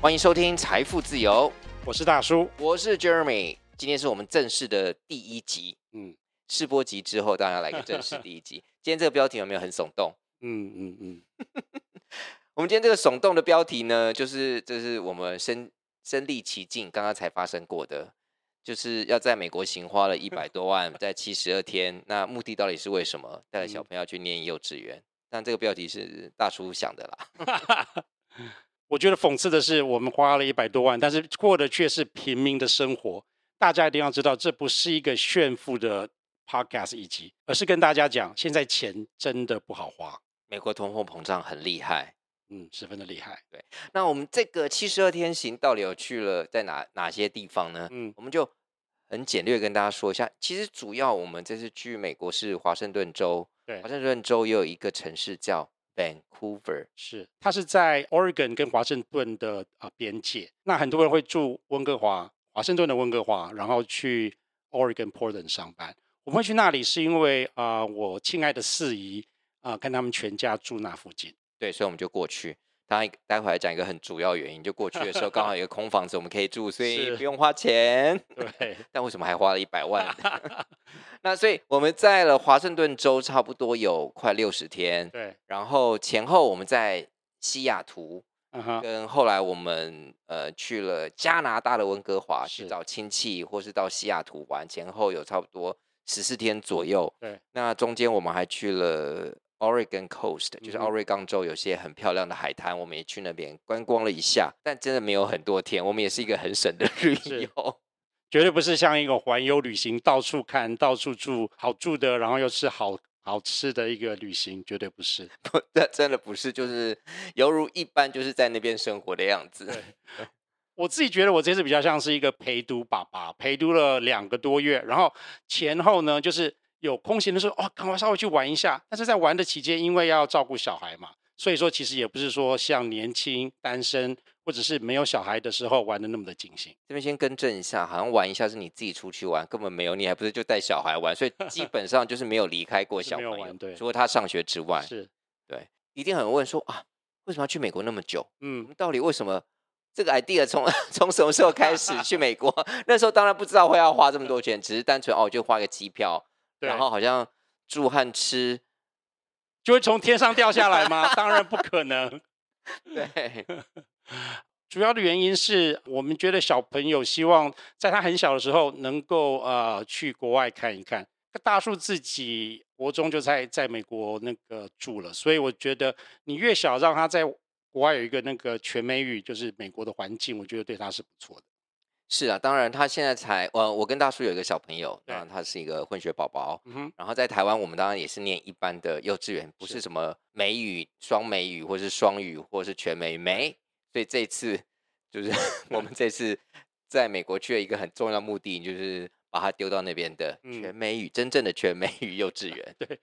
欢迎收听《财富自由》，我是大叔，我是 Jeremy。今天是我们正式的第一集，嗯，试播集之后，当然要来个正式第一集。今天这个标题有没有很耸动？嗯嗯嗯。我们今天这个耸动的标题呢，就是这是我们身身历其境，刚刚才发生过的，就是要在美国行花了一百 多万，在七十二天。那目的到底是为什么？带着小朋友去念幼稚园？但这个标题是大叔想的啦。我觉得讽刺的是，我们花了一百多万，但是过的却是平民的生活。大家一定要知道，这不是一个炫富的 podcast 一集，而是跟大家讲，现在钱真的不好花。美国通货膨胀很厉害，嗯，十分的厉害。对，那我们这个七十二天行到底有去了在哪哪些地方呢？嗯，我们就很简略跟大家说一下。其实主要我们这次去美国是华盛顿州，对，华盛顿州也有一个城市叫。Vancouver 是，它是在 Oregon 跟华盛顿的啊边界。那很多人会住温哥华，华盛顿的温哥华，然后去 Oregon Portland 上班。我们会去那里是因为啊、呃，我亲爱的四姨啊、呃，跟他们全家住那附近。对，所以我们就过去。当然，待会来讲一个很主要原因，就过去的时候刚好有一个 空房子我们可以住，所以不用花钱。对，但为什么还花了一百万？那所以我们在了华盛顿州差不多有快六十天。对，然后前后我们在西雅图，跟后来我们呃去了加拿大的温哥华去找亲戚，或是到西雅图玩，前后有差不多十四天左右。对，那中间我们还去了。Oregon Coast 就是奥瑞冈州，有些很漂亮的海滩，我们也去那边观光了一下，但真的没有很多天。我们也是一个很省的旅游，绝对不是像一个环游旅行，到处看、到处住好住的，然后又吃好好吃的一个旅行，绝对不是。不，这真的不是，就是犹如一般就是在那边生活的样子。我自己觉得我这次比较像是一个陪读爸爸，陪读了两个多月，然后前后呢就是。有空闲的时候，哦，赶快稍微去玩一下。但是在玩的期间，因为要照顾小孩嘛，所以说其实也不是说像年轻单身或者是没有小孩的时候玩的那么的尽兴。这边先更正一下，好像玩一下是你自己出去玩，根本没有，你还不是就带小孩玩，所以基本上就是没有离开过 小朋友，玩对，除了他上学之外，是，对，一定很问说啊，为什么要去美国那么久？嗯，到底为什么这个 idea 从 从什么时候开始去美国？那时候当然不知道会要花这么多钱，只是单纯哦，就花个机票。对然后好像住和吃就会从天上掉下来吗？当然不可能。对，主要的原因是我们觉得小朋友希望在他很小的时候能够呃去国外看一看。大树自己国中就在在美国那个住了，所以我觉得你越小让他在国外有一个那个全美语，就是美国的环境，我觉得对他是不错的。是啊，当然他现在才，呃，我跟大叔有一个小朋友，当然他是一个混血宝宝，嗯哼，然后在台湾我们当然也是念一般的幼稚园，不是什么美语、双美语，或是双语，或是全美美，所以这次就是 我们这次在美国去了一个很重要的目的，就是把他丢到那边的全美语，真正的全美语幼稚 园。对，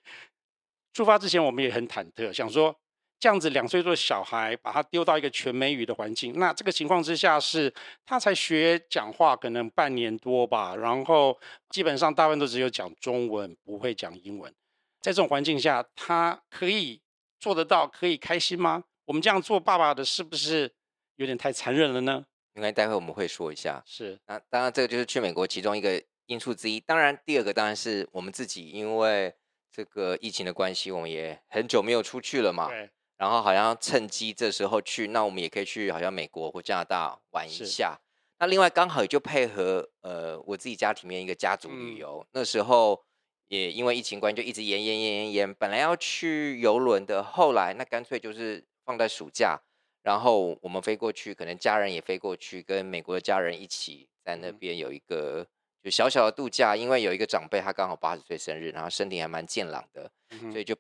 出发之前我们也很忐忑，想说。这样子两岁多的小孩，把他丢到一个全美语的环境，那这个情况之下是，他才学讲话，可能半年多吧，然后基本上大部分都只有讲中文，不会讲英文。在这种环境下，他可以做得到，可以开心吗？我们这样做爸爸的，是不是有点太残忍了呢？应该待会我们会说一下。是，那当然这个就是去美国其中一个因素之一。当然，第二个当然是我们自己，因为这个疫情的关系，我们也很久没有出去了嘛。对。然后好像趁机这时候去，那我们也可以去好像美国或加拿大玩一下。那另外刚好也就配合呃我自己家里面一个家族旅游，嗯、那时候也因为疫情关系就一直延延延延延。本来要去游轮的，后来那干脆就是放在暑假，然后我们飞过去，可能家人也飞过去，跟美国的家人一起在那边有一个、嗯、就小小的度假。因为有一个长辈他刚好八十岁生日，然后身体还蛮健朗的，嗯、所以就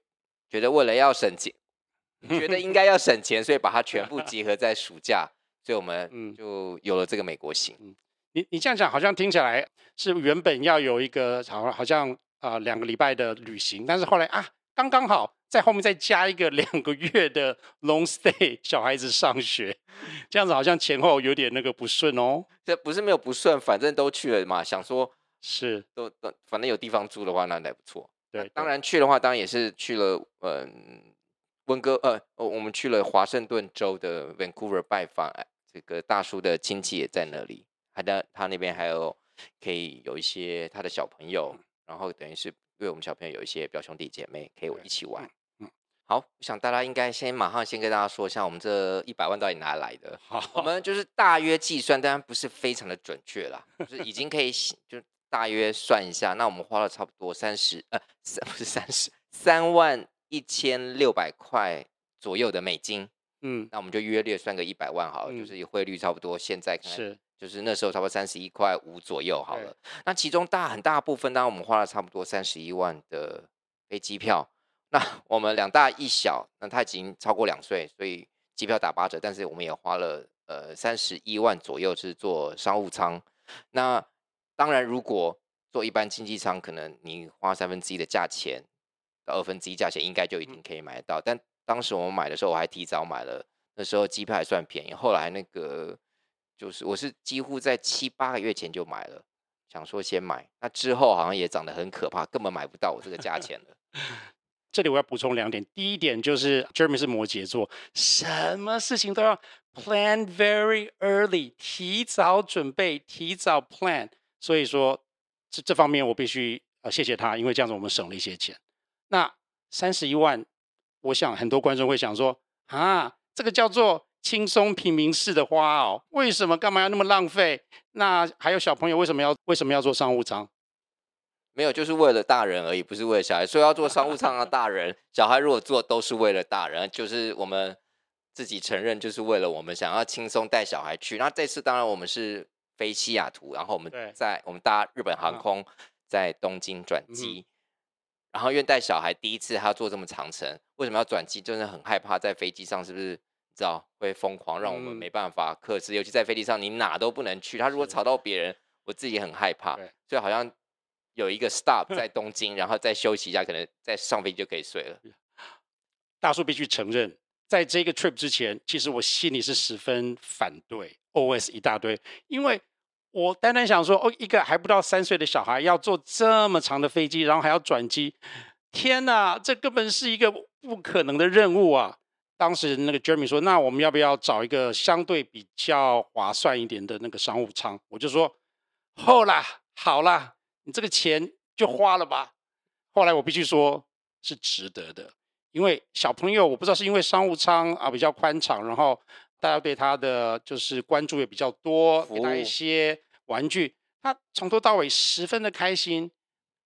觉得为了要省钱。觉得应该要省钱，所以把它全部集合在暑假，所以我们 就有了这个美国行。嗯，你你这样讲好像听起来是原本要有一个好好像啊、呃、两个礼拜的旅行，但是后来啊刚刚好在后面再加一个两个月的 long stay，小孩子上学，这样子好像前后有点那个不顺哦。这不是没有不顺，反正都去了嘛，想说是都都反正有地方住的话，那还不错。对，对，当然去的话，当然也是去了嗯。温哥呃，我们去了华盛顿州的 Vancouver 拜访这个大叔的亲戚也在那里，他的他那边还有可以有一些他的小朋友，然后等于是为我们小朋友有一些表兄弟姐妹可以一起玩。嗯，好，我想大家应该先马上先跟大家说一下，我们这一百万到底哪来的？好，我们就是大约计算，当然不是非常的准确啦，就是已经可以就大约算一下，那我们花了差不多三十呃三不是三十三万一千六百块左右的美金。嗯，那我们就约略算个一百万好了，嗯、就是汇率差不多，现在可能是就是那时候差不多三十一块五左右好了。那其中大很大部分，当然我们花了差不多三十一万的飞机票。那 我们两大一小，那他已经超过两岁，所以机票打八折，但是我们也花了呃三十一万左右是坐商务舱。那当然，如果坐一般经济舱，可能你花三分之一的价钱到二分之一价钱，应该就一定可以买得到，但。当时我们买的时候，我还提早买了，那时候机票还算便宜。后来那个就是我是几乎在七八个月前就买了，想说先买。那之后好像也涨得很可怕，根本买不到我这个价钱了。这里我要补充两点，第一点就是 Jeremy 是摩羯座，什么事情都要 plan very early，提早准备，提早 plan。所以说这这方面我必须呃谢谢他，因为这样子我们省了一些钱。那三十一万。我想很多观众会想说啊，这个叫做轻松平民式的花哦，为什么干嘛要那么浪费？那还有小朋友为什么要为什么要做商务舱？没有，就是为了大人而已，不是为了小孩。所以要做商务舱的 大人，小孩如果做都是为了大人，就是我们自己承认，就是为了我们想要轻松带小孩去。那这次当然我们是飞西雅图，然后我们在我们搭日本航空在东京转机。然后因为带小孩第一次他要坐这么长程，为什么要转机？真的很害怕在飞机上是不是你知道会疯狂，让我们没办法克制。尤其在飞机上，你哪都不能去。他如果吵到别人，我自己很害怕。所以好像有一个 stop 在东京，然后再休息一下，可能再上飞机就可以睡了。大叔必须承认，在这个 trip 之前，其实我心里是十分反对，OS 一大堆，因为。我单单想说，哦，一个还不到三岁的小孩要坐这么长的飞机，然后还要转机，天哪，这根本是一个不可能的任务啊！当时那个 Jeremy 说，那我们要不要找一个相对比较划算一点的那个商务舱？我就说，好啦，好啦，你这个钱就花了吧。后来我必须说，是值得的，因为小朋友，我不知道是因为商务舱啊比较宽敞，然后大家对他的就是关注也比较多，给他一些。玩具，他从头到尾十分的开心，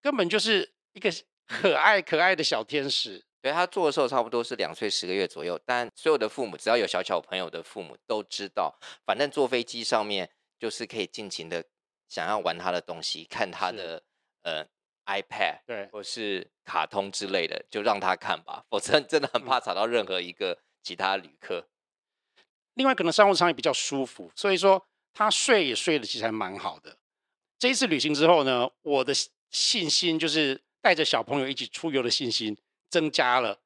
根本就是一个可爱可爱的小天使。对，他做的时候差不多是两岁十个月左右，但所有的父母只要有小小朋友的父母都知道，反正坐飞机上面就是可以尽情的想要玩他的东西，看他的呃 iPad，对，或是卡通之类的，就让他看吧，否则真的很怕吵到任何一个其他旅客。另外，可能商务舱也比较舒服，所以说。他睡也睡得其实还蛮好的。这一次旅行之后呢，我的信心就是带着小朋友一起出游的信心增加了，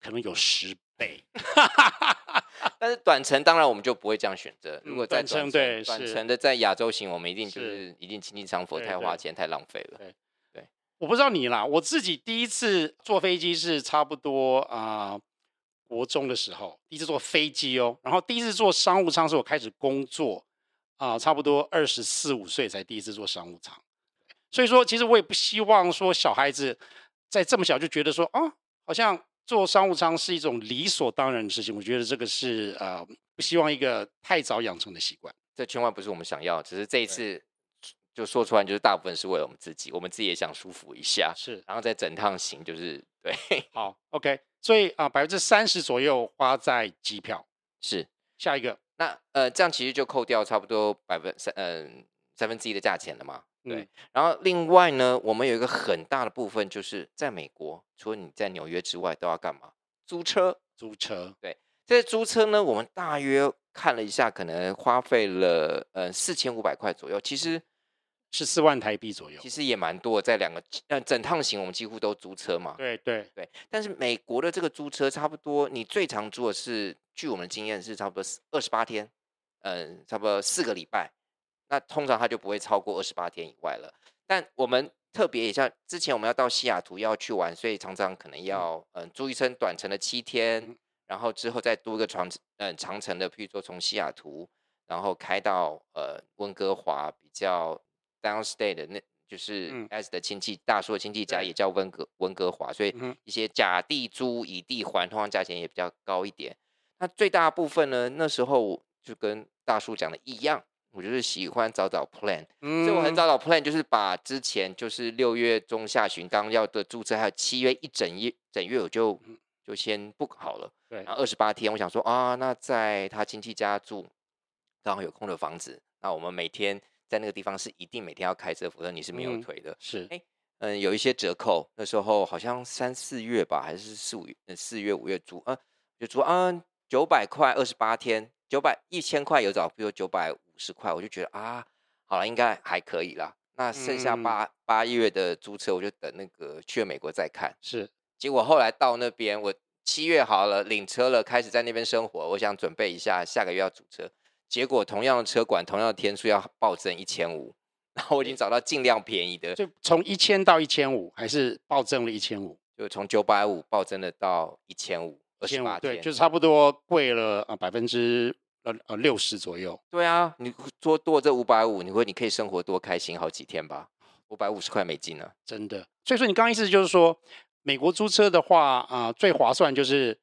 可能有十倍。但是短程当然我们就不会这样选择。如果在短程，对短程的在亚洲行，我们一定就是，是一定经济舱，否则太花钱太浪费了。对对，我不知道你啦，我自己第一次坐飞机是差不多啊、呃、国中的时候，第一次坐飞机哦，然后第一次坐商务舱是我开始工作。啊，差不多二十四五岁才第一次坐商务舱，所以说其实我也不希望说小孩子在这么小就觉得说啊，好像坐商务舱是一种理所当然的事情。我觉得这个是呃，不希望一个太早养成的习惯。这千万不是我们想要，只是这一次就说出来，就是大部分是为了我们自己，我们自己也想舒服一下。是，然后在整趟行就是对。好，OK，所以啊，百分之三十左右花在机票。是，下一个。那呃，这样其实就扣掉差不多百分三嗯、呃、三分之一的价钱了嘛。对。嗯、然后另外呢，我们有一个很大的部分就是在美国，除了你在纽约之外，都要干嘛？租车。租车。对。这些租车呢，我们大约看了一下，可能花费了呃四千五百块左右。其实是四万台币左右。其实也蛮多，在两个呃整趟行，我们几乎都租车嘛。对对对。但是美国的这个租车，差不多你最长租的是。据我们的经验是差不多二十八天，嗯，差不多四个礼拜。那通常它就不会超过二十八天以外了。但我们特别也像之前我们要到西雅图要去玩，所以常常可能要嗯租一程短程的七天，然后之后再租一个长嗯长程的，譬如说从西雅图然后开到呃温哥华比较 downstate 的那。就是 S 的亲戚，嗯、大叔的亲戚家也叫温哥温哥华，所以一些甲地租乙地还，通常价钱也比较高一点。那最大部分呢，那时候就跟大叔讲的一样，我就是喜欢早早 plan，、嗯、所以我很早早 plan，就是把之前就是六月中下旬刚要的注册，还有七月一整月整月我就就先 book 好了。对，然后二十八天，我想说啊，那在他亲戚家住，刚好有空的房子，那我们每天。在那个地方是一定每天要开车，否则你是没有腿的。嗯、是，哎，嗯，有一些折扣。那时候好像三四月吧，还是四五月？四月五月租，啊，就租啊，九百块二十八天，九百一千块有找，比如九百五十块，我就觉得啊，好了，应该还可以啦。那剩下八八、嗯、月的租车，我就等那个去了美国再看。是，结果后来到那边，我七月好了，领车了，开始在那边生活。我想准备一下下个月要租车。结果同样的车管，同样的天数要暴增一千五，然后我已经找到尽量便宜的，就从一千到一千五，还是暴增了一千五？就从九百五暴增了到一千五，二十八天，对，就差不多贵了啊百分之呃呃六十左右。对啊，你多多这五百五，你会你可以生活多开心好几天吧？五百五十块美金呢？真的。所以说你刚刚意思就是说，美国租车的话啊、呃，最划算就是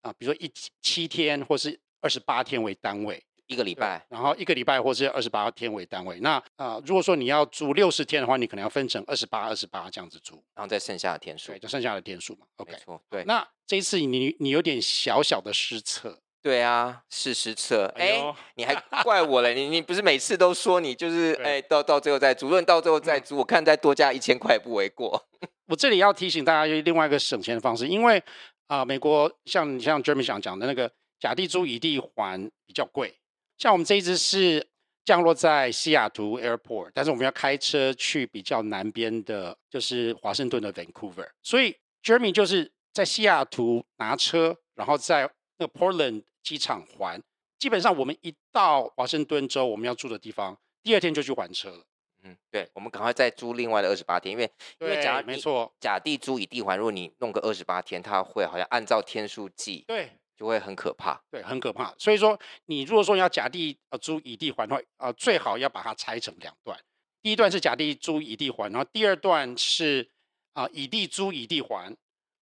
啊、呃，比如说一七天或是二十八天为单位。一个礼拜，然后一个礼拜或是二十八天为单位。那啊、呃，如果说你要租六十天的话，你可能要分成二十八、二十八这样子租，然后再剩下的天数，对，就剩下的天数嘛。OK，没错，对。那这一次你你有点小小的失策，对啊，是失策。哎、欸，你还怪我嘞？你你不是每次都说你就是哎、欸，到到最后再租，论到最后再租，我看再多加一千块也不为过。我这里要提醒大家，有另外一个省钱的方式，因为啊、呃，美国像你像 Jeremy 想讲的那个假地租乙地还比较贵。像我们这一支是降落在西雅图 Airport，但是我们要开车去比较南边的，就是华盛顿的 Vancouver。所以 Jeremy 就是在西雅图拿车，然后在那个 Portland 机场还。基本上我们一到华盛顿州我们要住的地方，第二天就去还车了。嗯，对，我们赶快再租另外的二十八天，因为因为假没错，假地租以地还，如果你弄个二十八天，它会好像按照天数计。对。就会很可怕，对，很可怕。所以说，你如果说要甲地呃租乙地还的话，呃，最好要把它拆成两段。第一段是甲地租乙地还，然后第二段是啊、呃、乙地租乙地还，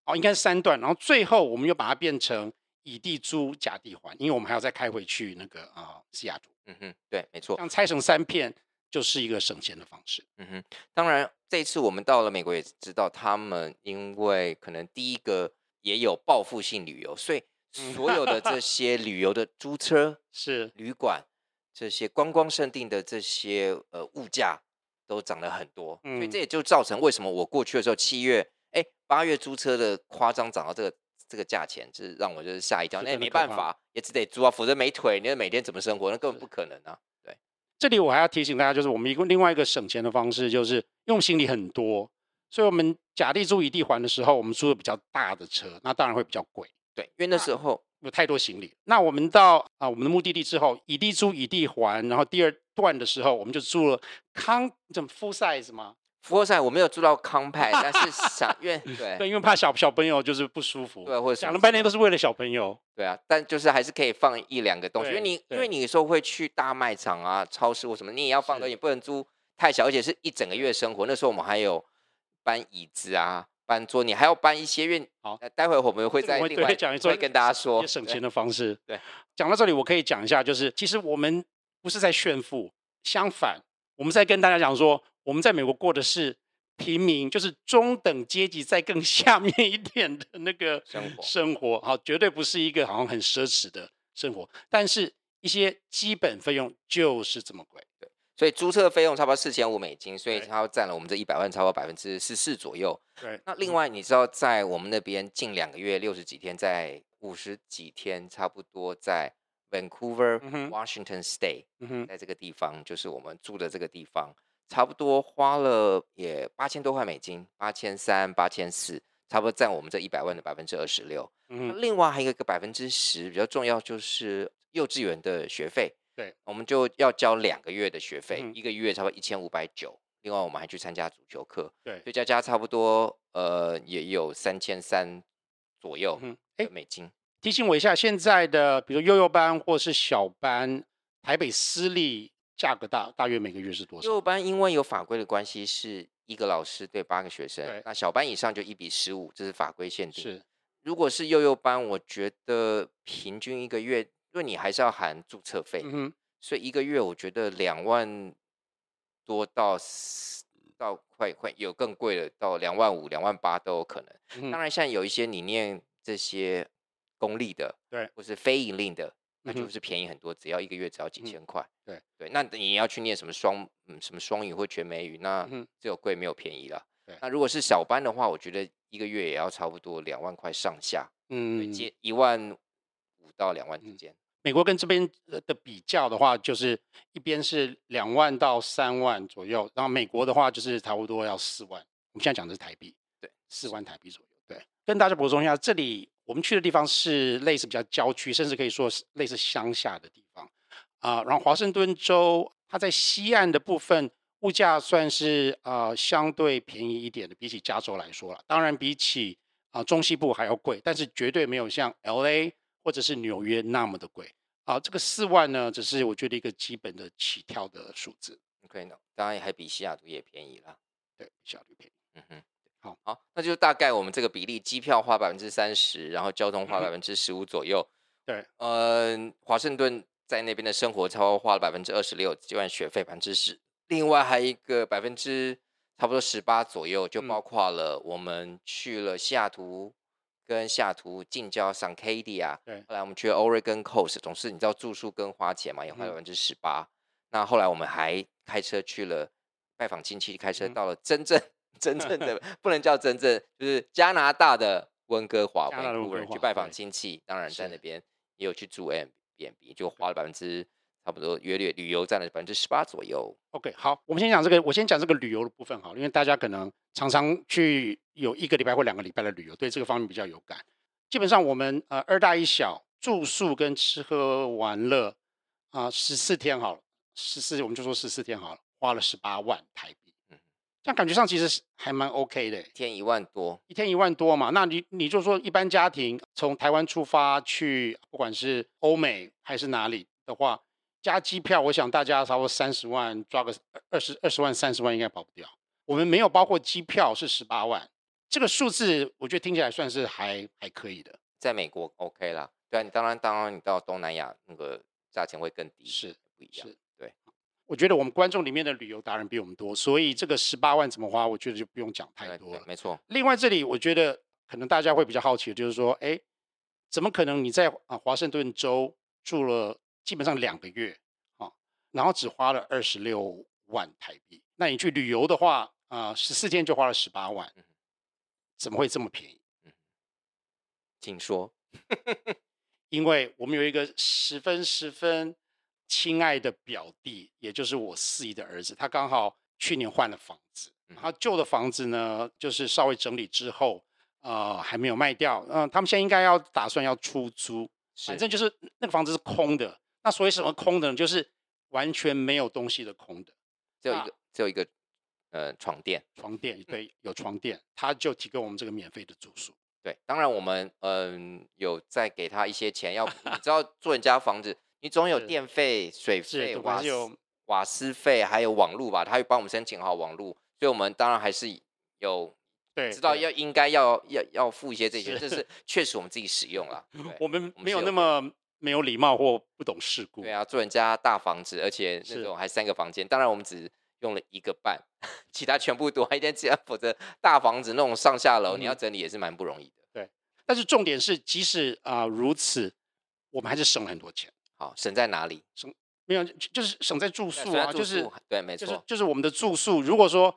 哦，应该是三段。然后最后我们又把它变成乙地租甲地还，因为我们还要再开回去那个啊、呃、西雅图。嗯哼，对，没错。这样拆成三片就是一个省钱的方式。嗯哼，当然这次我们到了美国也知道，他们因为可能第一个也有报复性旅游，所以。所有的这 些旅游的租车 是旅馆，这些观光胜地的这些呃物价都涨了很多，嗯，所以这也就造成为什么我过去的时候七月哎八月租车的夸张涨到这个这个价钱，就是让我就是吓一跳。那也没办法，也只得租啊，否则没腿，你每天怎么生活？那根本不可能啊。对，这里我还要提醒大家，就是我们一个另外一个省钱的方式，就是用行李很多，所以我们甲地租乙地还的时候，我们租的比较大的车，那当然会比较贵。对，因为那时候有太多行李。那我们到啊我们的目的地之后，乙地租乙地还，然后第二段的时候，我们就租了康怎么 full size size 我没有租到 compact，但是想因为 对对，因为怕小小朋友就是不舒服。对，或者想了半天都是为了小朋友。对啊，但就是还是可以放一两个东西，因为你因为你有时候会去大卖场啊、超市或什么，你也要放东西，不能租太小，而且是一整个月生活。那时候我们还有搬椅子啊。搬桌，你还要搬一些，因为好，待会我们会再另外讲一会跟大家说省钱的方式。对，讲到这里，我可以讲一下，就是其实我们不是在炫富，相反，我们在跟大家讲说，我们在美国过的是平民，就是中等阶级在更 下面一点的那个生活，生活，好，绝对不是一个好像很奢侈的生活，但是一些基本费用就是这么贵。所以租车的费用差不多四千五美金，所以它占了我们这一百万差不多百分之十四左右。对，那另外你知道，在我们那边近两个月六十几天，在五十几天，差不多在 Vancouver、嗯、Washington State，、嗯、在这个地方就是我们住的这个地方，差不多花了也八千多块美金，八千三、八千四，差不多占我们这一百万的百分之二十六。嗯另外还有一个百分之十比较重要，就是幼稚园的学费。对，我们就要交两个月的学费，嗯、一个月差不多一千五百九。另外，我们还去参加足球课，对，所以加加差不多，呃，也有三千三左右，嗯，哎，美金。提醒我一下，现在的比如幼幼班或是小班，台北私立价格大大约每个月是多少？幼幼班因为有法规的关系，是一个老师对八个学生。对那小班以上就一比十五，这是法规限制。是，如果是幼幼班，我觉得平均一个月，因为你还是要含注册费，嗯，所以一个月我觉得两万多到到快快有更贵的，到两万五、两万八都有可能。嗯，当然，像有一些你念这些公立的，对，或是非营利的。那就是便宜很多，只要一个月只要几千块。嗯对对，那你要去念什么双嗯什么双语或全美语，那只有贵没有便宜了。对那如果是小班的话，我觉得一个月也要差不多两万块上下，对，嗯，接一万五到两万之间。美国跟这边的比较的话，就是一边是两万到三万左右，然后美国的话就是差不多要四万。我们现在讲的是台币，对，四万台币左右。对，跟大家补充一下，这里。我们去的地方是类似比较郊区，甚至可以说是类似乡下的地方啊、呃。然后华盛顿州它在西岸的部分物价算是呃相对便宜一点的，比起加州来说了。当然比起啊、呃、中西部还要贵，但是绝对没有像 LA 或者是纽约那么的贵啊、呃。这个四万呢，只是我觉得一个基本的起跳的数字。OK，当然还比西雅图也便宜了。对，西雅图便宜。嗯哼。好，好，那就大概我们这个比例，机票花百分之三十，然后交通花百分之十五左右。对，嗯，华盛顿在那边的生活差不多花了百分之二十六，交完学费百分之十，另外还有一个百分之差不多十八左右，就包括了我们去了西雅图跟西雅图近郊 San Cadia，对，后来我们去了 Oregon Coast，总是你知道住宿跟花钱嘛，也花了百分之十八。那后来我们还开车去了拜访亲戚，开车到了真正。真正的 不能叫真正，就是加拿大的温哥华，温哥华去拜访亲戚，当然在那边也有去住 Airbnb，就花了百分之差不多约略旅游占了百分之十八左右。OK，好，我们先讲这个，我先讲这个旅游的部分好了，因为大家可能常常去有一个礼拜或两个礼拜的旅游，对这个方面比较有感。基本上我们呃二大一小住宿跟吃喝玩乐啊十四天好了，十四我们就说十四天好了，花了十八万台币。嗯，这样感觉上其实还蛮 OK 的，一天一万多，一天一万多嘛。那你你就说一般家庭从台湾出发去，不管是欧美还是哪里的话，加机票，我想大家差不多三十万，抓个二十二十万、三十万应该跑不掉。我们没有包括机票是十八万，这个数字我觉得听起来算是还还可以的。在美国 OK 啦，对啊，你当然当然你到东南亚那个价钱会更低，是不一样。是我觉得我们观众里面的旅游达人比我们多，所以这个十八万怎么花，我觉得就不用讲太多了。没错。另外，这里我觉得可能大家会比较好奇的就是说，哎，怎么可能你在啊华盛顿州住了基本上两个月啊，然后只花了二十六万台币？那你去旅游的话啊，十四天就花了十八万，怎么会这么便宜？请说。因为我们有一个十分十分。亲爱的表弟，也就是我四姨的儿子，他刚好去年换了房子，他旧的房子呢，就是稍微整理之后，呃，还没有卖掉，嗯、呃，他们现在应该要打算要出租，反正就是那个房子是空的。那所以什么空的呢？就是完全没有东西的空的，只有一个，只有一个，呃，床垫，床垫，对，有床垫，他就提供我们这个免费的住宿。对，当然我们嗯、呃、有再给他一些钱，要你知道住人家房子。你总有电费、水费、瓦斯瓦斯费，还有网路吧？他会帮我们申请好网路，所以我们当然还是有对知道要应该要要要付一些这些，这是确实我们自己使用了。我们没有那么没有礼貌或不懂事故。对啊，住人家大房子，而且那种还三个房间，当然我们只用了一个半，其他全部多一点，只要否则大房子那种上下楼，你要整理也是蛮不容易的。对，但是重点是，即使啊如此，我们还是省了很多钱。好，省在哪里？省没有，就是省在住宿啊，就是对，没错，就是就是我们的住宿。如果说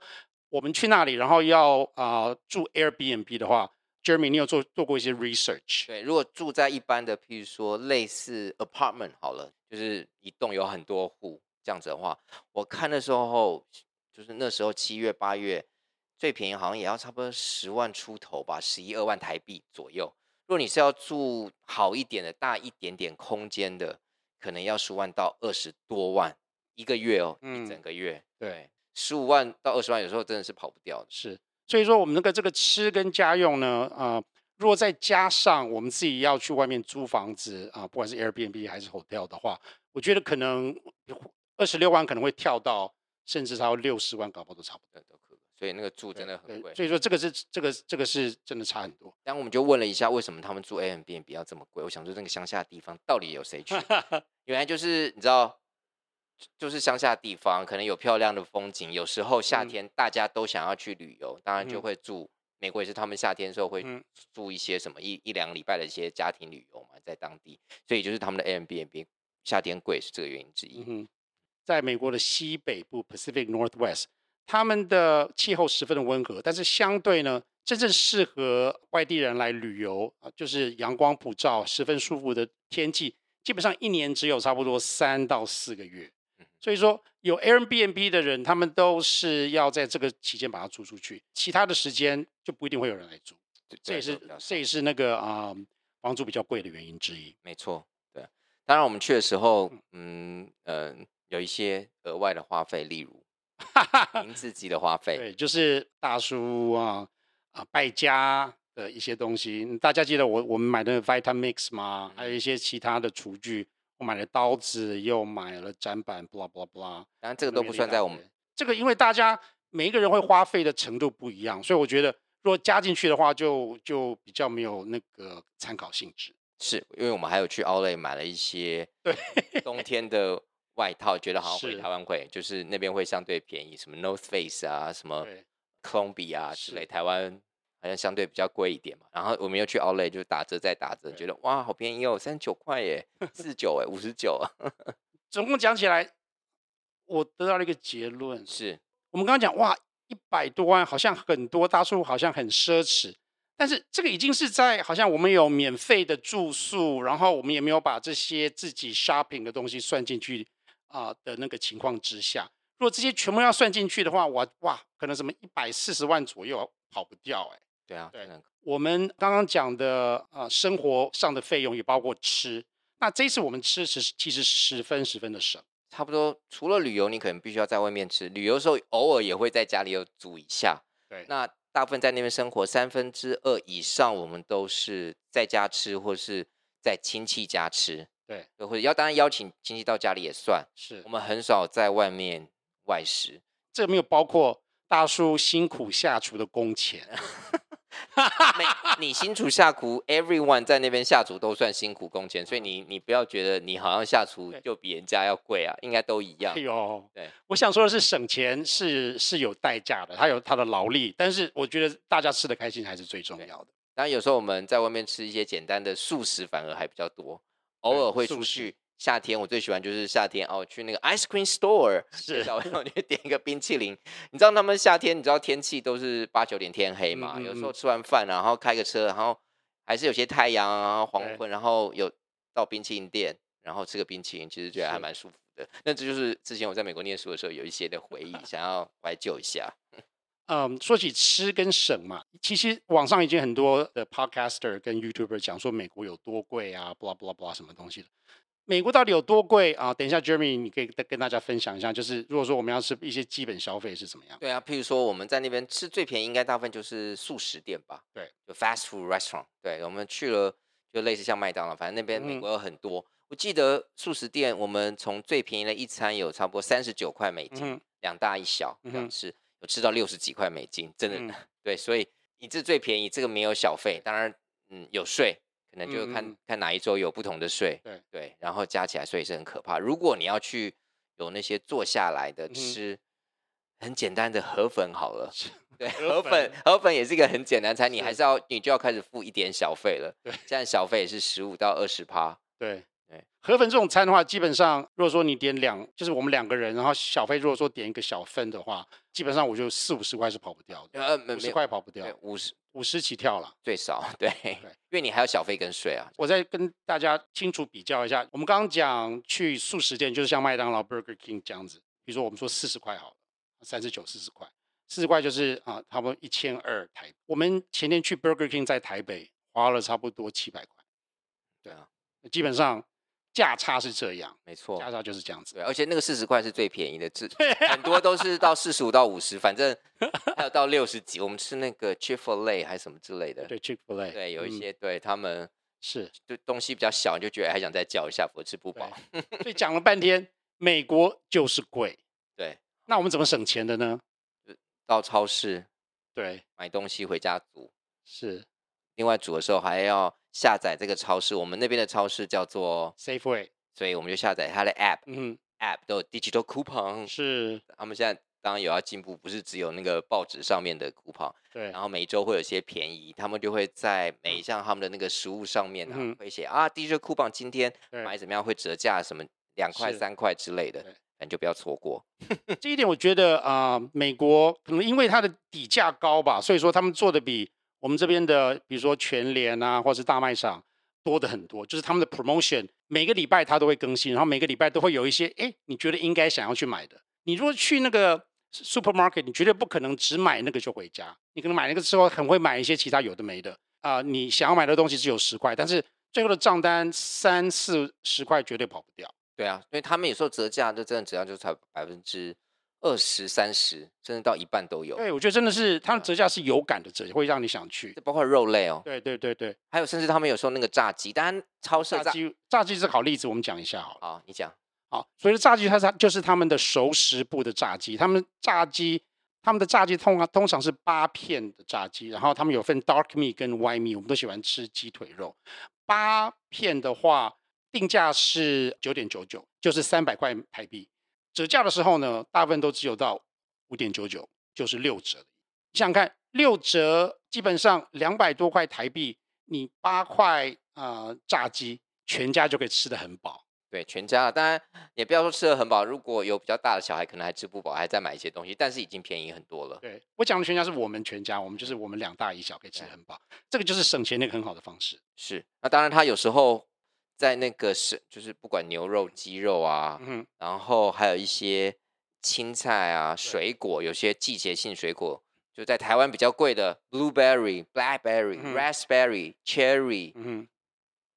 我们去那里，然后要啊、呃、住 Airbnb 的话，Jeremy，你有做做过一些 research？对，如果住在一般的，譬如说类似 apartment 好了，就是一栋有很多户这样子的话，我看的时候就是那时候七月八月最便宜，好像也要差不多十万出头吧，十一二万台币左右。如果你是要住好一点的、大一点点空间的。可能要十万到二十多万一个月哦，嗯、一整个月。对，十五万到二十万，有时候真的是跑不掉的。是，所以说我们那个这个吃跟家用呢，啊、呃，如果再加上我们自己要去外面租房子啊，不管是 Airbnb 还是 hotel 的话，我觉得可能二十六万可能会跳到甚至超六十万，搞不好都差不多都可以。所以那个住真的很贵。所以说这个是这个这个是真的差很多。然后我们就问了一下，为什么他们住 Airbnb 要这么贵？我想说那个乡下的地方到底有谁去？原来就是你知道，就是乡下的地方可能有漂亮的风景，有时候夏天大家都想要去旅游，当然就会住。美国也是，他们夏天的时候会住一些什么一一两个礼拜的一些家庭旅游嘛，在当地，所以就是他们的 Airbnb 夏天贵是这个原因之一。嗯，在美国的西北部 Pacific Northwest，他们的气候十分的温和，但是相对呢，真正适合外地人来旅游啊，就是阳光普照、十分舒服的天气，基本上一年只有差不多三到四个月。所以说，有 Airbnb 的人，他们都是要在这个期间把它租出去，其他的时间就不一定会有人来租。这也是这也是那个啊、呃，房租比较贵的原因之一。没错，对。当然，我们去的时候，嗯嗯、呃，有一些额外的花费，例如 您自己的花费，对，就是大叔啊啊败家的一些东西。大家记得我我们买的 Vitamix 吗？还有一些其他的厨具。我买了刀子，又买了砧板，blah blah blah。当然，这个都不算在我们这个，因为大家每一个人会花费的程度不一样，所以我觉得如果加进去的话就，就就比较没有那个参考性质。是因为我们还有去 Outlet 买了一些对冬天的外套，觉得好像回台湾会就是那边会相对便宜，什么 North Face 啊，什么 Columbia 啊之类，台湾。好像相对比较贵一点嘛，然后我们又去 Outlet 就打折再打折，觉得哇好便宜哦，三十九块耶，四十九哎，五十九啊。总共讲起来，我得到了一个结论，是我们刚刚讲哇一百多万好像很多，大叔好像很奢侈，但是这个已经是在好像我们有免费的住宿，然后我们也没有把这些自己 shopping 的东西算进去啊、呃、的那个情况之下，如果这些全部要算进去的话，我哇可能什么一百四十万左右跑不掉哎。对啊，对，我们刚刚讲的呃，生活上的费用也包括吃。那这次我们吃是其实十分十分的省，差不多除了旅游，你可能必须要在外面吃。旅游的时候偶尔也会在家里有煮一下。对，那大部分在那边生活三分之二以上，我们都是在家吃，或是在亲戚家吃。对，或者要当然邀请亲戚到家里也算。是，我们很少在外面外食。这没有包括大叔辛苦下厨的工钱。你你辛苦下厨，everyone 在那边下厨都算辛苦工钱，所以你你不要觉得你好像下厨就比人家要贵啊，应该都一样。哎呦，对，我想说的是省钱是是有代价的，它有它的劳力，但是我觉得大家吃的开心还是最重要的。当然有时候我们在外面吃一些简单的素食反而还比较多，偶尔会出去。夏天我最喜欢就是夏天哦，去那个 ice cream store，是，然后就点一个冰淇淋。你知道他们夏天，你知道天气都是八九点天黑嘛？嗯嗯嗯，有时候吃完饭，然后开个车，然后还是有些太阳啊，黄昏，然后有到冰淇淋店，然后吃个冰淇淋，其实觉得还蛮舒服的。那这就是之前我在美国念书的时候有一些的回忆，想要怀旧一下。嗯，说起吃跟省嘛，其实网上已经很多的 podcaster 跟 YouTuber 讲说美国有多贵啊，blah blah blah 什么东西的。美国到底有多贵啊？等一下，Jeremy，你可以跟大家分享一下，就是如果说我们要吃一些基本消费是怎么样？对啊，譬如说我们在那边吃最便宜，应该大部分就是素食店吧？对，就 fast food restaurant。对，我们去了，就类似像麦当劳，反正那边美国有很多。嗯、我记得素食店，我们从最便宜的一餐有差不多三十九块美金，嗯、两大一小这样吃，有吃到六十几块美金，真的。嗯、对，所以你这最便宜，这个没有小费，当然，嗯，有税。可能就看、嗯、看哪一周有不同的税，对对，然后加起来税是很可怕。如果你要去有那些坐下来的吃，嗯、很简单的河粉好了，对，河粉河粉，河粉也是一个很简单餐，你还是要你就要开始付一点小费了。对，现在小费也是十五到二十趴。对对，河粉这种餐的话，基本上如果说你点两，就是我们两个人，然后小费如果说点一个小份的话，基本上我就四五十块是跑不掉的，呃，五十块跑不掉，五十。五十起跳了，最少对，对，因为你还有小费跟税啊。我再跟大家清楚比较一下，我们刚刚讲去速食店，就是像麦当劳、Burger King 这样子。比如说我们说四十块好了，三十九、四十块，四十块就是啊，差不多一千二台。我们前天去 Burger King 在台北花了差不多七百块，对啊，基本上价差是这样，没错，价差就是这样子。对，而且那个四十块是最便宜的，这很多都是到四十五到五十，反正还有到六十几。我们吃那个 Chick-fil-A 还是什么之类的，对 Chick-fil-A，对，有一些、嗯、对他们是就东西比较小，你就觉得还想再叫一下，否则吃不饱。所以讲了半天，美国就是贵。对，那我们怎么省钱的呢？到超市，对，买东西回家煮是。另外煮的时候还要下载这个超市，我们那边的超市叫做 Safeway，所以我们就下载它的 App，嗯，App 都有 Digital Coupon，是。他们现在当然有要进步，不是只有那个报纸上面的 Coupon，对。然后每周会有一些便宜，他们就会在每一项他们的那个食物上面啊，嗯、会写啊 Digital Coupon 今天买怎么样会折价，什么两块三块之类的。你就不要错过。这一点，我觉得啊、呃，美国可能因为它的底价高吧，所以说他们做的比我们这边的，比如说全联啊，或是大卖场多的很多。就是他们的 promotion 每个礼拜它都会更新，然后每个礼拜都会有一些，哎，你觉得应该想要去买的。你如果去那个 supermarket，你绝对不可能只买那个就回家，你可能买那个之后很会买一些其他有的没的啊、你想要买的东西只有十块，但是最后的账单三四十块绝对跑不掉。对啊，因为他们有时候折价就真的折价就才百分之二十三十，甚至到一半都有。对，我觉得真的是它的折价是有感的折，会让你想去。包括肉类哦。对对对对，还有甚至他们有时候那个炸鸡，当然超市炸鸡炸鸡是好例子，我们讲一下好了。好，你讲。好，所以炸鸡它是就是他们的熟食部的炸鸡，他们炸鸡他们的炸鸡通常通常是八片的炸鸡，然后他们有分 dark meat 跟 white meat，我们都喜欢吃鸡腿肉。八片的话。定价是九点九九，就是三百块台币。折价的时候呢，大部分都只有到五点九九，就是六折。你想想看，六折基本上两百多块台币，你八块啊、呃、炸鸡，全家就可以吃得很饱。对，全家当然也不要说吃得很饱，如果有比较大的小孩，可能还吃不饱，还再买一些东西，但是已经便宜很多了。对，我讲的全家是我们全家，我们就是我们两大一小可以吃得很饱，这个就是省钱的一个很好的方式。是，那当然他有时候。在那个是，就是不管牛肉、鸡肉啊，嗯，然后还有一些青菜啊、水果，有些季节性水果，就在台湾比较贵的，blueberry、blackberry、嗯、raspberry、cherry，嗯，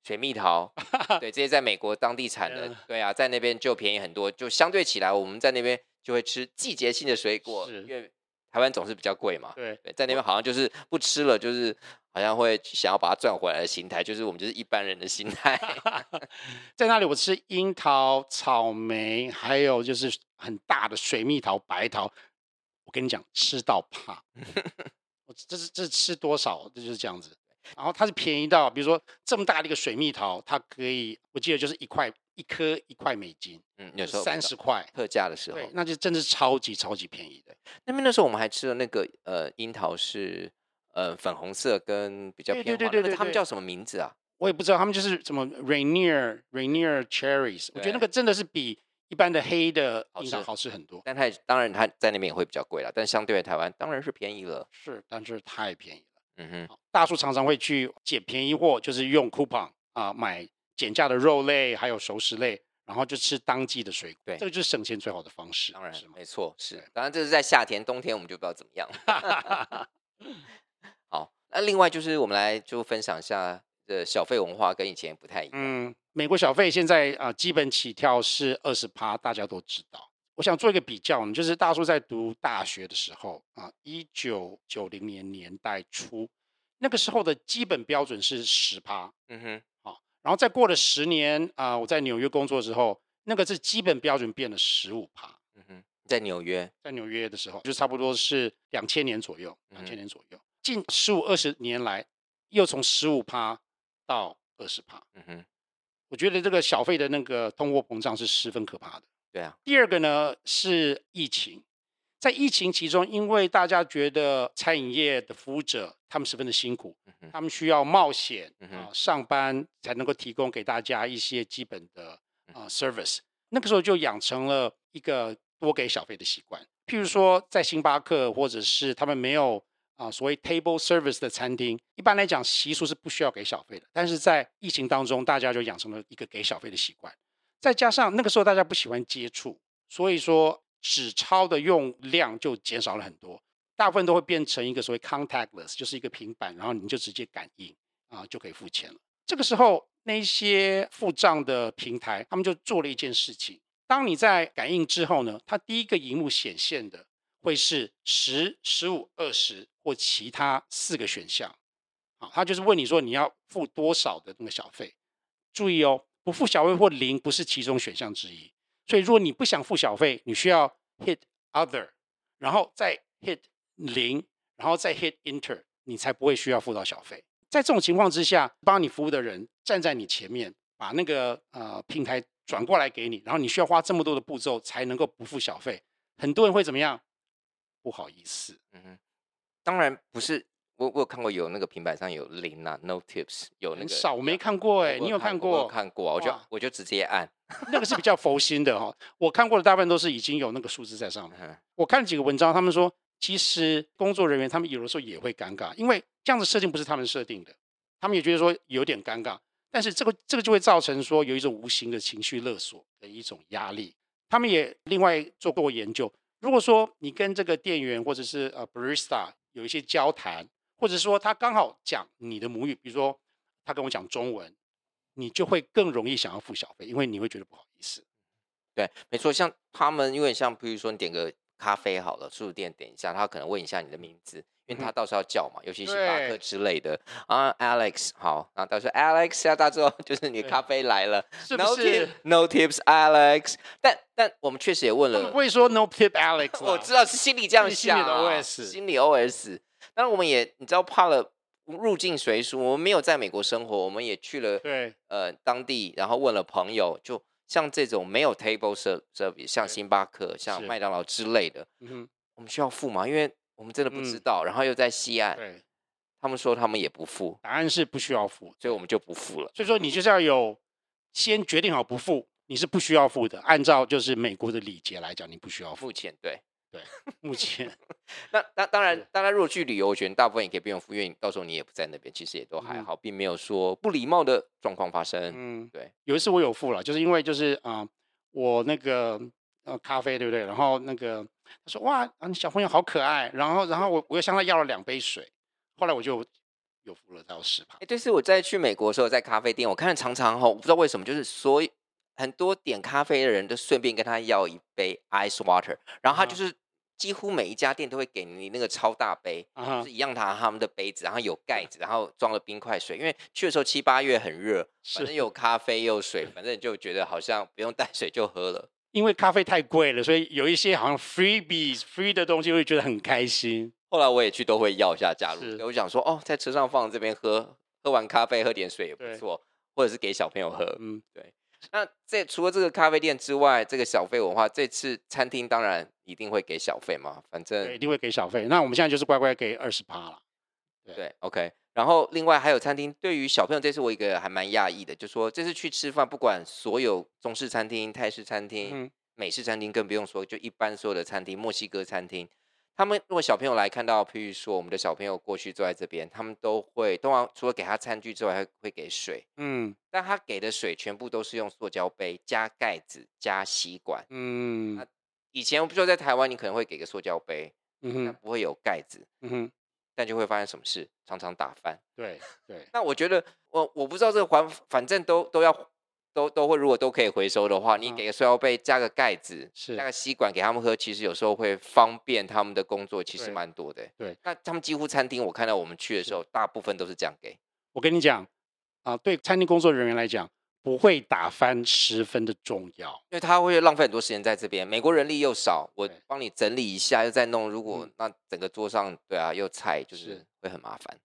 水蜜桃，对，这些在美国当地产的，对啊，在那边就便宜很多，就相对起来，我们在那边就会吃季节性的水果，因为台湾总是比较贵嘛，对，对，在那边好像就是不吃了，就是。好像会想要把它赚回来的心态，就是我们就是一般人的心态。在那里，我吃樱桃、草莓，还有就是很大的水蜜桃、白桃。我跟你讲，吃到怕。我这是这是吃多少？这就是这样子。然后它是便宜到，比如说这么大的一个水蜜桃，它可以，我记得就是一块一颗一块美金。嗯，有时候三十块特价的时候，对，那就真的是超级超级便宜的。那边那时候我们还吃了那个呃樱桃是。呃，粉红色跟比较偏黄，对对对对对，他们叫什么名字啊？我也不知道，他们就是什么 Rainier Rainier Cherries。我觉得那个真的是比一般的黑的樱桃好吃很多。但它当然它在那边也会比较贵了，但相对于台湾当然是便宜了。是，但是太便宜了。嗯哼，大叔常常会去捡便宜货，就是用 coupon 啊买减价的肉类还有熟食类，然后就吃当季的水果。对，这个就是省钱最好的方式。当然是没错，是。当然这是在夏天，冬天我们就不知道怎么样。好，那另外就是我们来就分享一下的小费文化跟以前不太一样。嗯，美国小费现在啊、呃、基本起跳是二十趴，大家都知道。我想做一个比较呢，就是大叔在读大学的时候啊，一九九零年年代初，那个时候的基本标准是十趴。嗯哼，好，然后再过了十年啊、呃，我在纽约工作之后，那个是基本标准变了十五趴。嗯哼，在纽约，在纽约的时候，就差不多是两千年左右，两千年左右。嗯近十五二十年来，又从十五趴到二十趴。嗯哼，我觉得这个小费的那个通货膨胀是十分可怕的。对啊。第二个呢是疫情，在疫情其中，因为大家觉得餐饮业的服务者他们十分的辛苦，嗯、他们需要冒险啊、上班才能够提供给大家一些基本的啊、呃、service。那个时候就养成了一个多给小费的习惯。譬如说在星巴克，或者是他们没有。啊，所谓 table service 的餐厅，一般来讲习俗是不需要给小费的。但是在疫情当中，大家就养成了一个给小费的习惯。再加上那个时候大家不喜欢接触，所以说纸钞的用量就减少了很多，大部分都会变成一个所谓 contactless，就是一个平板，然后你就直接感应啊就可以付钱了。这个时候那些付账的平台，他们就做了一件事情。当你在感应之后呢，它第一个荧幕显现的会是十、十五、二十或其他四个选项。啊，他就是问你说你要付多少的那个小费。注意哦，不付小费或零不是其中选项之一。所以如果你不想付小费，你需要 hit other，然后再 hit 零，然后再 hit enter，你才不会需要付到小费。在这种情况之下，帮你服务的人站在你前面，把那个呃平台。转过来给你，然后你需要花这么多的步骤才能够不付小费，很多人会怎么样？不好意思，嗯哼，当然不是，我我有看过有那个平板上有零啊，no tips，有那个少，我没看过哎、欸，你有看过？我有看过，我就我就直接按，那个是比较佛心的哈、哦，我看过的大部分都是已经有那个数字在上面。嗯、我看了几个文章，他们说其实工作人员他们有的时候也会尴尬，因为这样子设定不是他们设定的，他们也觉得说有点尴尬。但是这个这个就会造成说有一种无形的情绪勒索的一种压力。他们也另外做过研究，如果说你跟这个店员或者是呃 barista 有一些交谈，或者说他刚好讲你的母语，比如说他跟我讲中文，你就会更容易想要付小费，因为你会觉得不好意思。对，没错，像他们因为像比如说你点个咖啡好了，速食店点一下，他可能问一下你的名字。因为他到时候要叫嘛，尤其星巴克之类的啊，Alex 好，然后到时候 Alex 要到之后就是你的咖啡来了是不是？No tips Alex，但但我们确实也问了，不会说 No tip Alex，我知道是心里这样想，心里 OS，心里 OS。但是我们也你知道怕了入境随俗，我们没有在美国生活，我们也去了对呃当地，然后问了朋友，就像这种没有 table service，像星巴克、像麦当劳之类的，我们需要付吗？因为我们真的不知道，嗯、然后又在西岸，对，他们说他们也不付，答案是不需要付，所以我们就不付了。所以说你就是要有先决定好不付，你是不需要付的。按照就是美国的礼节来讲，你不需要付钱。对对，目前。那那当然，大家如果去旅游，我觉得大部分也可以不用付，因为到时候你也不在那边，其实也都还好，嗯、并没有说不礼貌的状况发生。嗯，对。有一次我有付了，就是因为就是啊、呃，我那个呃咖啡对不对？然后那个。他说：“哇，啊，你小朋友好可爱。”然后，然后我我又向他要了两杯水。后来我就有付了到十趴。哎，这是我在去美国的时候，在咖啡店，我看常常哈，我不知道为什么，就是所有很多点咖啡的人都顺便跟他要一杯 ice water。然后他就是几乎每一家店都会给你那个超大杯，啊、就是一样他他们的杯子，然后有盖子，然后装了冰块水。因为去的时候七八月很热，反正有咖啡有水，反正就觉得好像不用带水就喝了。因为咖啡太贵了，所以有一些好像 freebies free 的东西，会觉得很开心。后来我也去都会要一下加入，我想说哦，在车上放这边喝，喝完咖啡喝点水也不错，或者是给小朋友喝。嗯，对。那这除了这个咖啡店之外，这个小费文化，这次餐厅当然一定会给小费嘛，反正一定会给小费。那我们现在就是乖乖给二十趴了。对，对，OK。然后另外还有餐厅，对于小朋友这次我一个还蛮讶异的，就说这次去吃饭，不管所有中式餐厅、泰式餐厅、嗯、美式餐厅，更不用说，就一般所有的餐厅、墨西哥餐厅，他们如果小朋友来看到，譬如说我们的小朋友过去坐在这边，他们都会，通常除了给他餐具之外，还会给水，嗯，但他给的水全部都是用塑胶杯加盖子加吸管，嗯，以前我不知道在台湾你可能会给个塑胶杯，嗯不会有盖子，嗯哼。但就会发生什么事？常常打翻。对对。那我觉得，我我不知道这个环，反正都都要，都都会，如果都可以回收的话，嗯、你给个塑料杯，加个盖子，是加个吸管给他们喝，其实有时候会方便他们的工作，其实蛮多的。对。对那他们几乎餐厅，我看到我们去的时候，大部分都是这样给。我跟你讲，啊，对餐厅工作人员来讲。不会打翻十分的重要，因为他会浪费很多时间在这边。美国人力又少，我帮你整理一下，又再弄。如果那整个桌上，对啊，又菜，就是会很麻烦。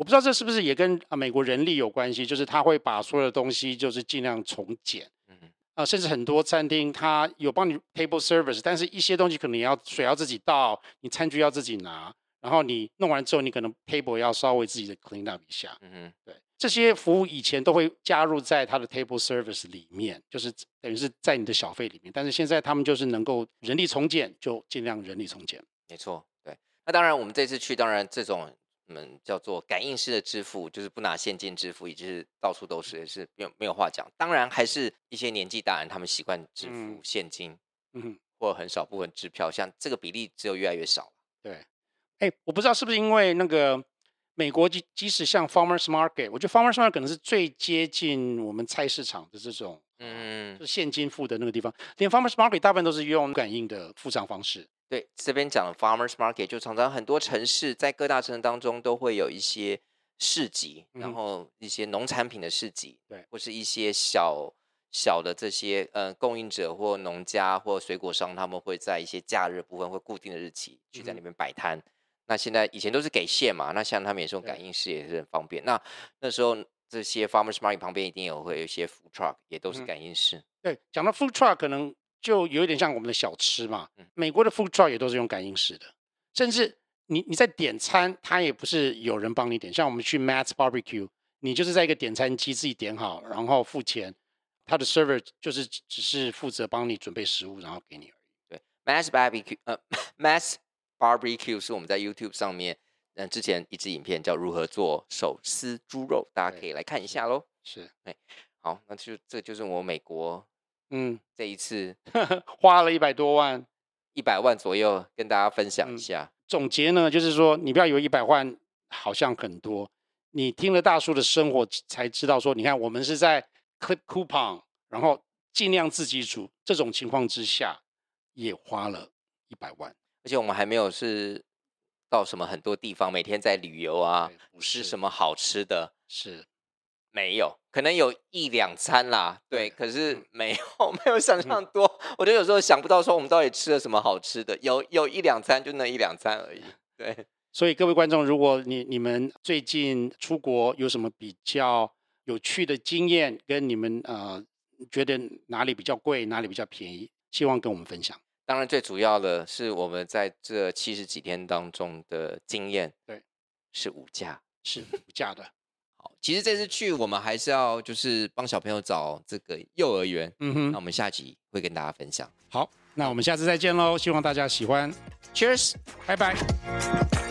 我不知道这是不是也跟啊美国人力有关系，就是他会把所有的东西就是尽量从简。嗯啊，甚至很多餐厅他有帮你 table service，但是一些东西可能要水要自己倒，你餐具要自己拿，然后你弄完之后，你可能 table 要稍微自己的 clean up 一下。嗯哼，对。这些服务以前都会加入在他的 table service 里面，就是等于是在你的小费里面。但是现在他们就是能够人力从简，就尽量人力从简。没错，对。那当然，我们这次去，当然这种我们叫做感应式的支付，就是不拿现金支付，也就是到处都是，也是没有没有话讲。当然，还是一些年纪大人他们习惯支付现金，嗯哼，或很少部分支票，像这个比例只有越来越少。对，哎，我不知道是不是因为那个。美国即即使像 Farmers Market，我觉得 Farmers Market 可能是最接近我们菜市场的这种，嗯，就现金付的那个地方。连 Farmers Market 大部分都是用感应的付账方式。对，这边讲的 Farmers Market 就常常很多城市在各大城市当中都会有一些市集，嗯、然后一些农产品的市集，对，或是一些小小的这些呃供应者或农家或水果商，他们会在一些假日部分或固定的日期去在那边摆摊。嗯那现在以前都是给现嘛，那像他们也是用感应式，也是很方便。那那时候这些 farmers market 旁边一定有会有一些 food truck，也都是感应式。嗯、对，讲到 food truck，可能就有一点像我们的小吃嘛。嗯、美国的 food truck 也都是用感应式的，甚至你你在点餐，它也不是有人帮你点。像我们去 Matt's Barbecue，你就是在一个点餐机自己点好，然后付钱，他的 server 就是只是负责帮你准备食物，然后给你而已。对，Matt's Barbecue，呃，Matt's Barbecue 是我们在 YouTube 上面，嗯，之前一支影片叫如何做手撕猪肉，大家可以来看一下喽。是，哎，好，那就这就是我美国，嗯，这一次。花了一百多万，一百万左右，跟大家分享一下。嗯、总结呢，就是说，你不要以为一百万好像很多，你听了大叔的生活才知道说，你看我们是在 clip coupon，然后尽量自己煮，这种情况之下，也花了一百万。而且我们还没有是到什么很多地方，每天在旅游啊，吃什。么好吃的，是没有，可能有一两餐啦，对，可是没有 没有想象多。我觉得有时候想不到说我们到底吃了什么好吃的，有有一两餐就那一两餐而已。对，所以各位观众，如果你你们最近出国有什么比较有趣的经验，跟你们呃觉得哪里比较贵，哪里比较便宜，希望跟我们分享。当然，最主要的是我们在这七十几天当中的经验，对，是无价，是无价的。好，其实这次去我们还是要就是帮小朋友找这个幼儿园，嗯哼，那我们下集会跟大家分享。好，那我们下次再见喽，希望大家喜欢。Cheers，拜拜。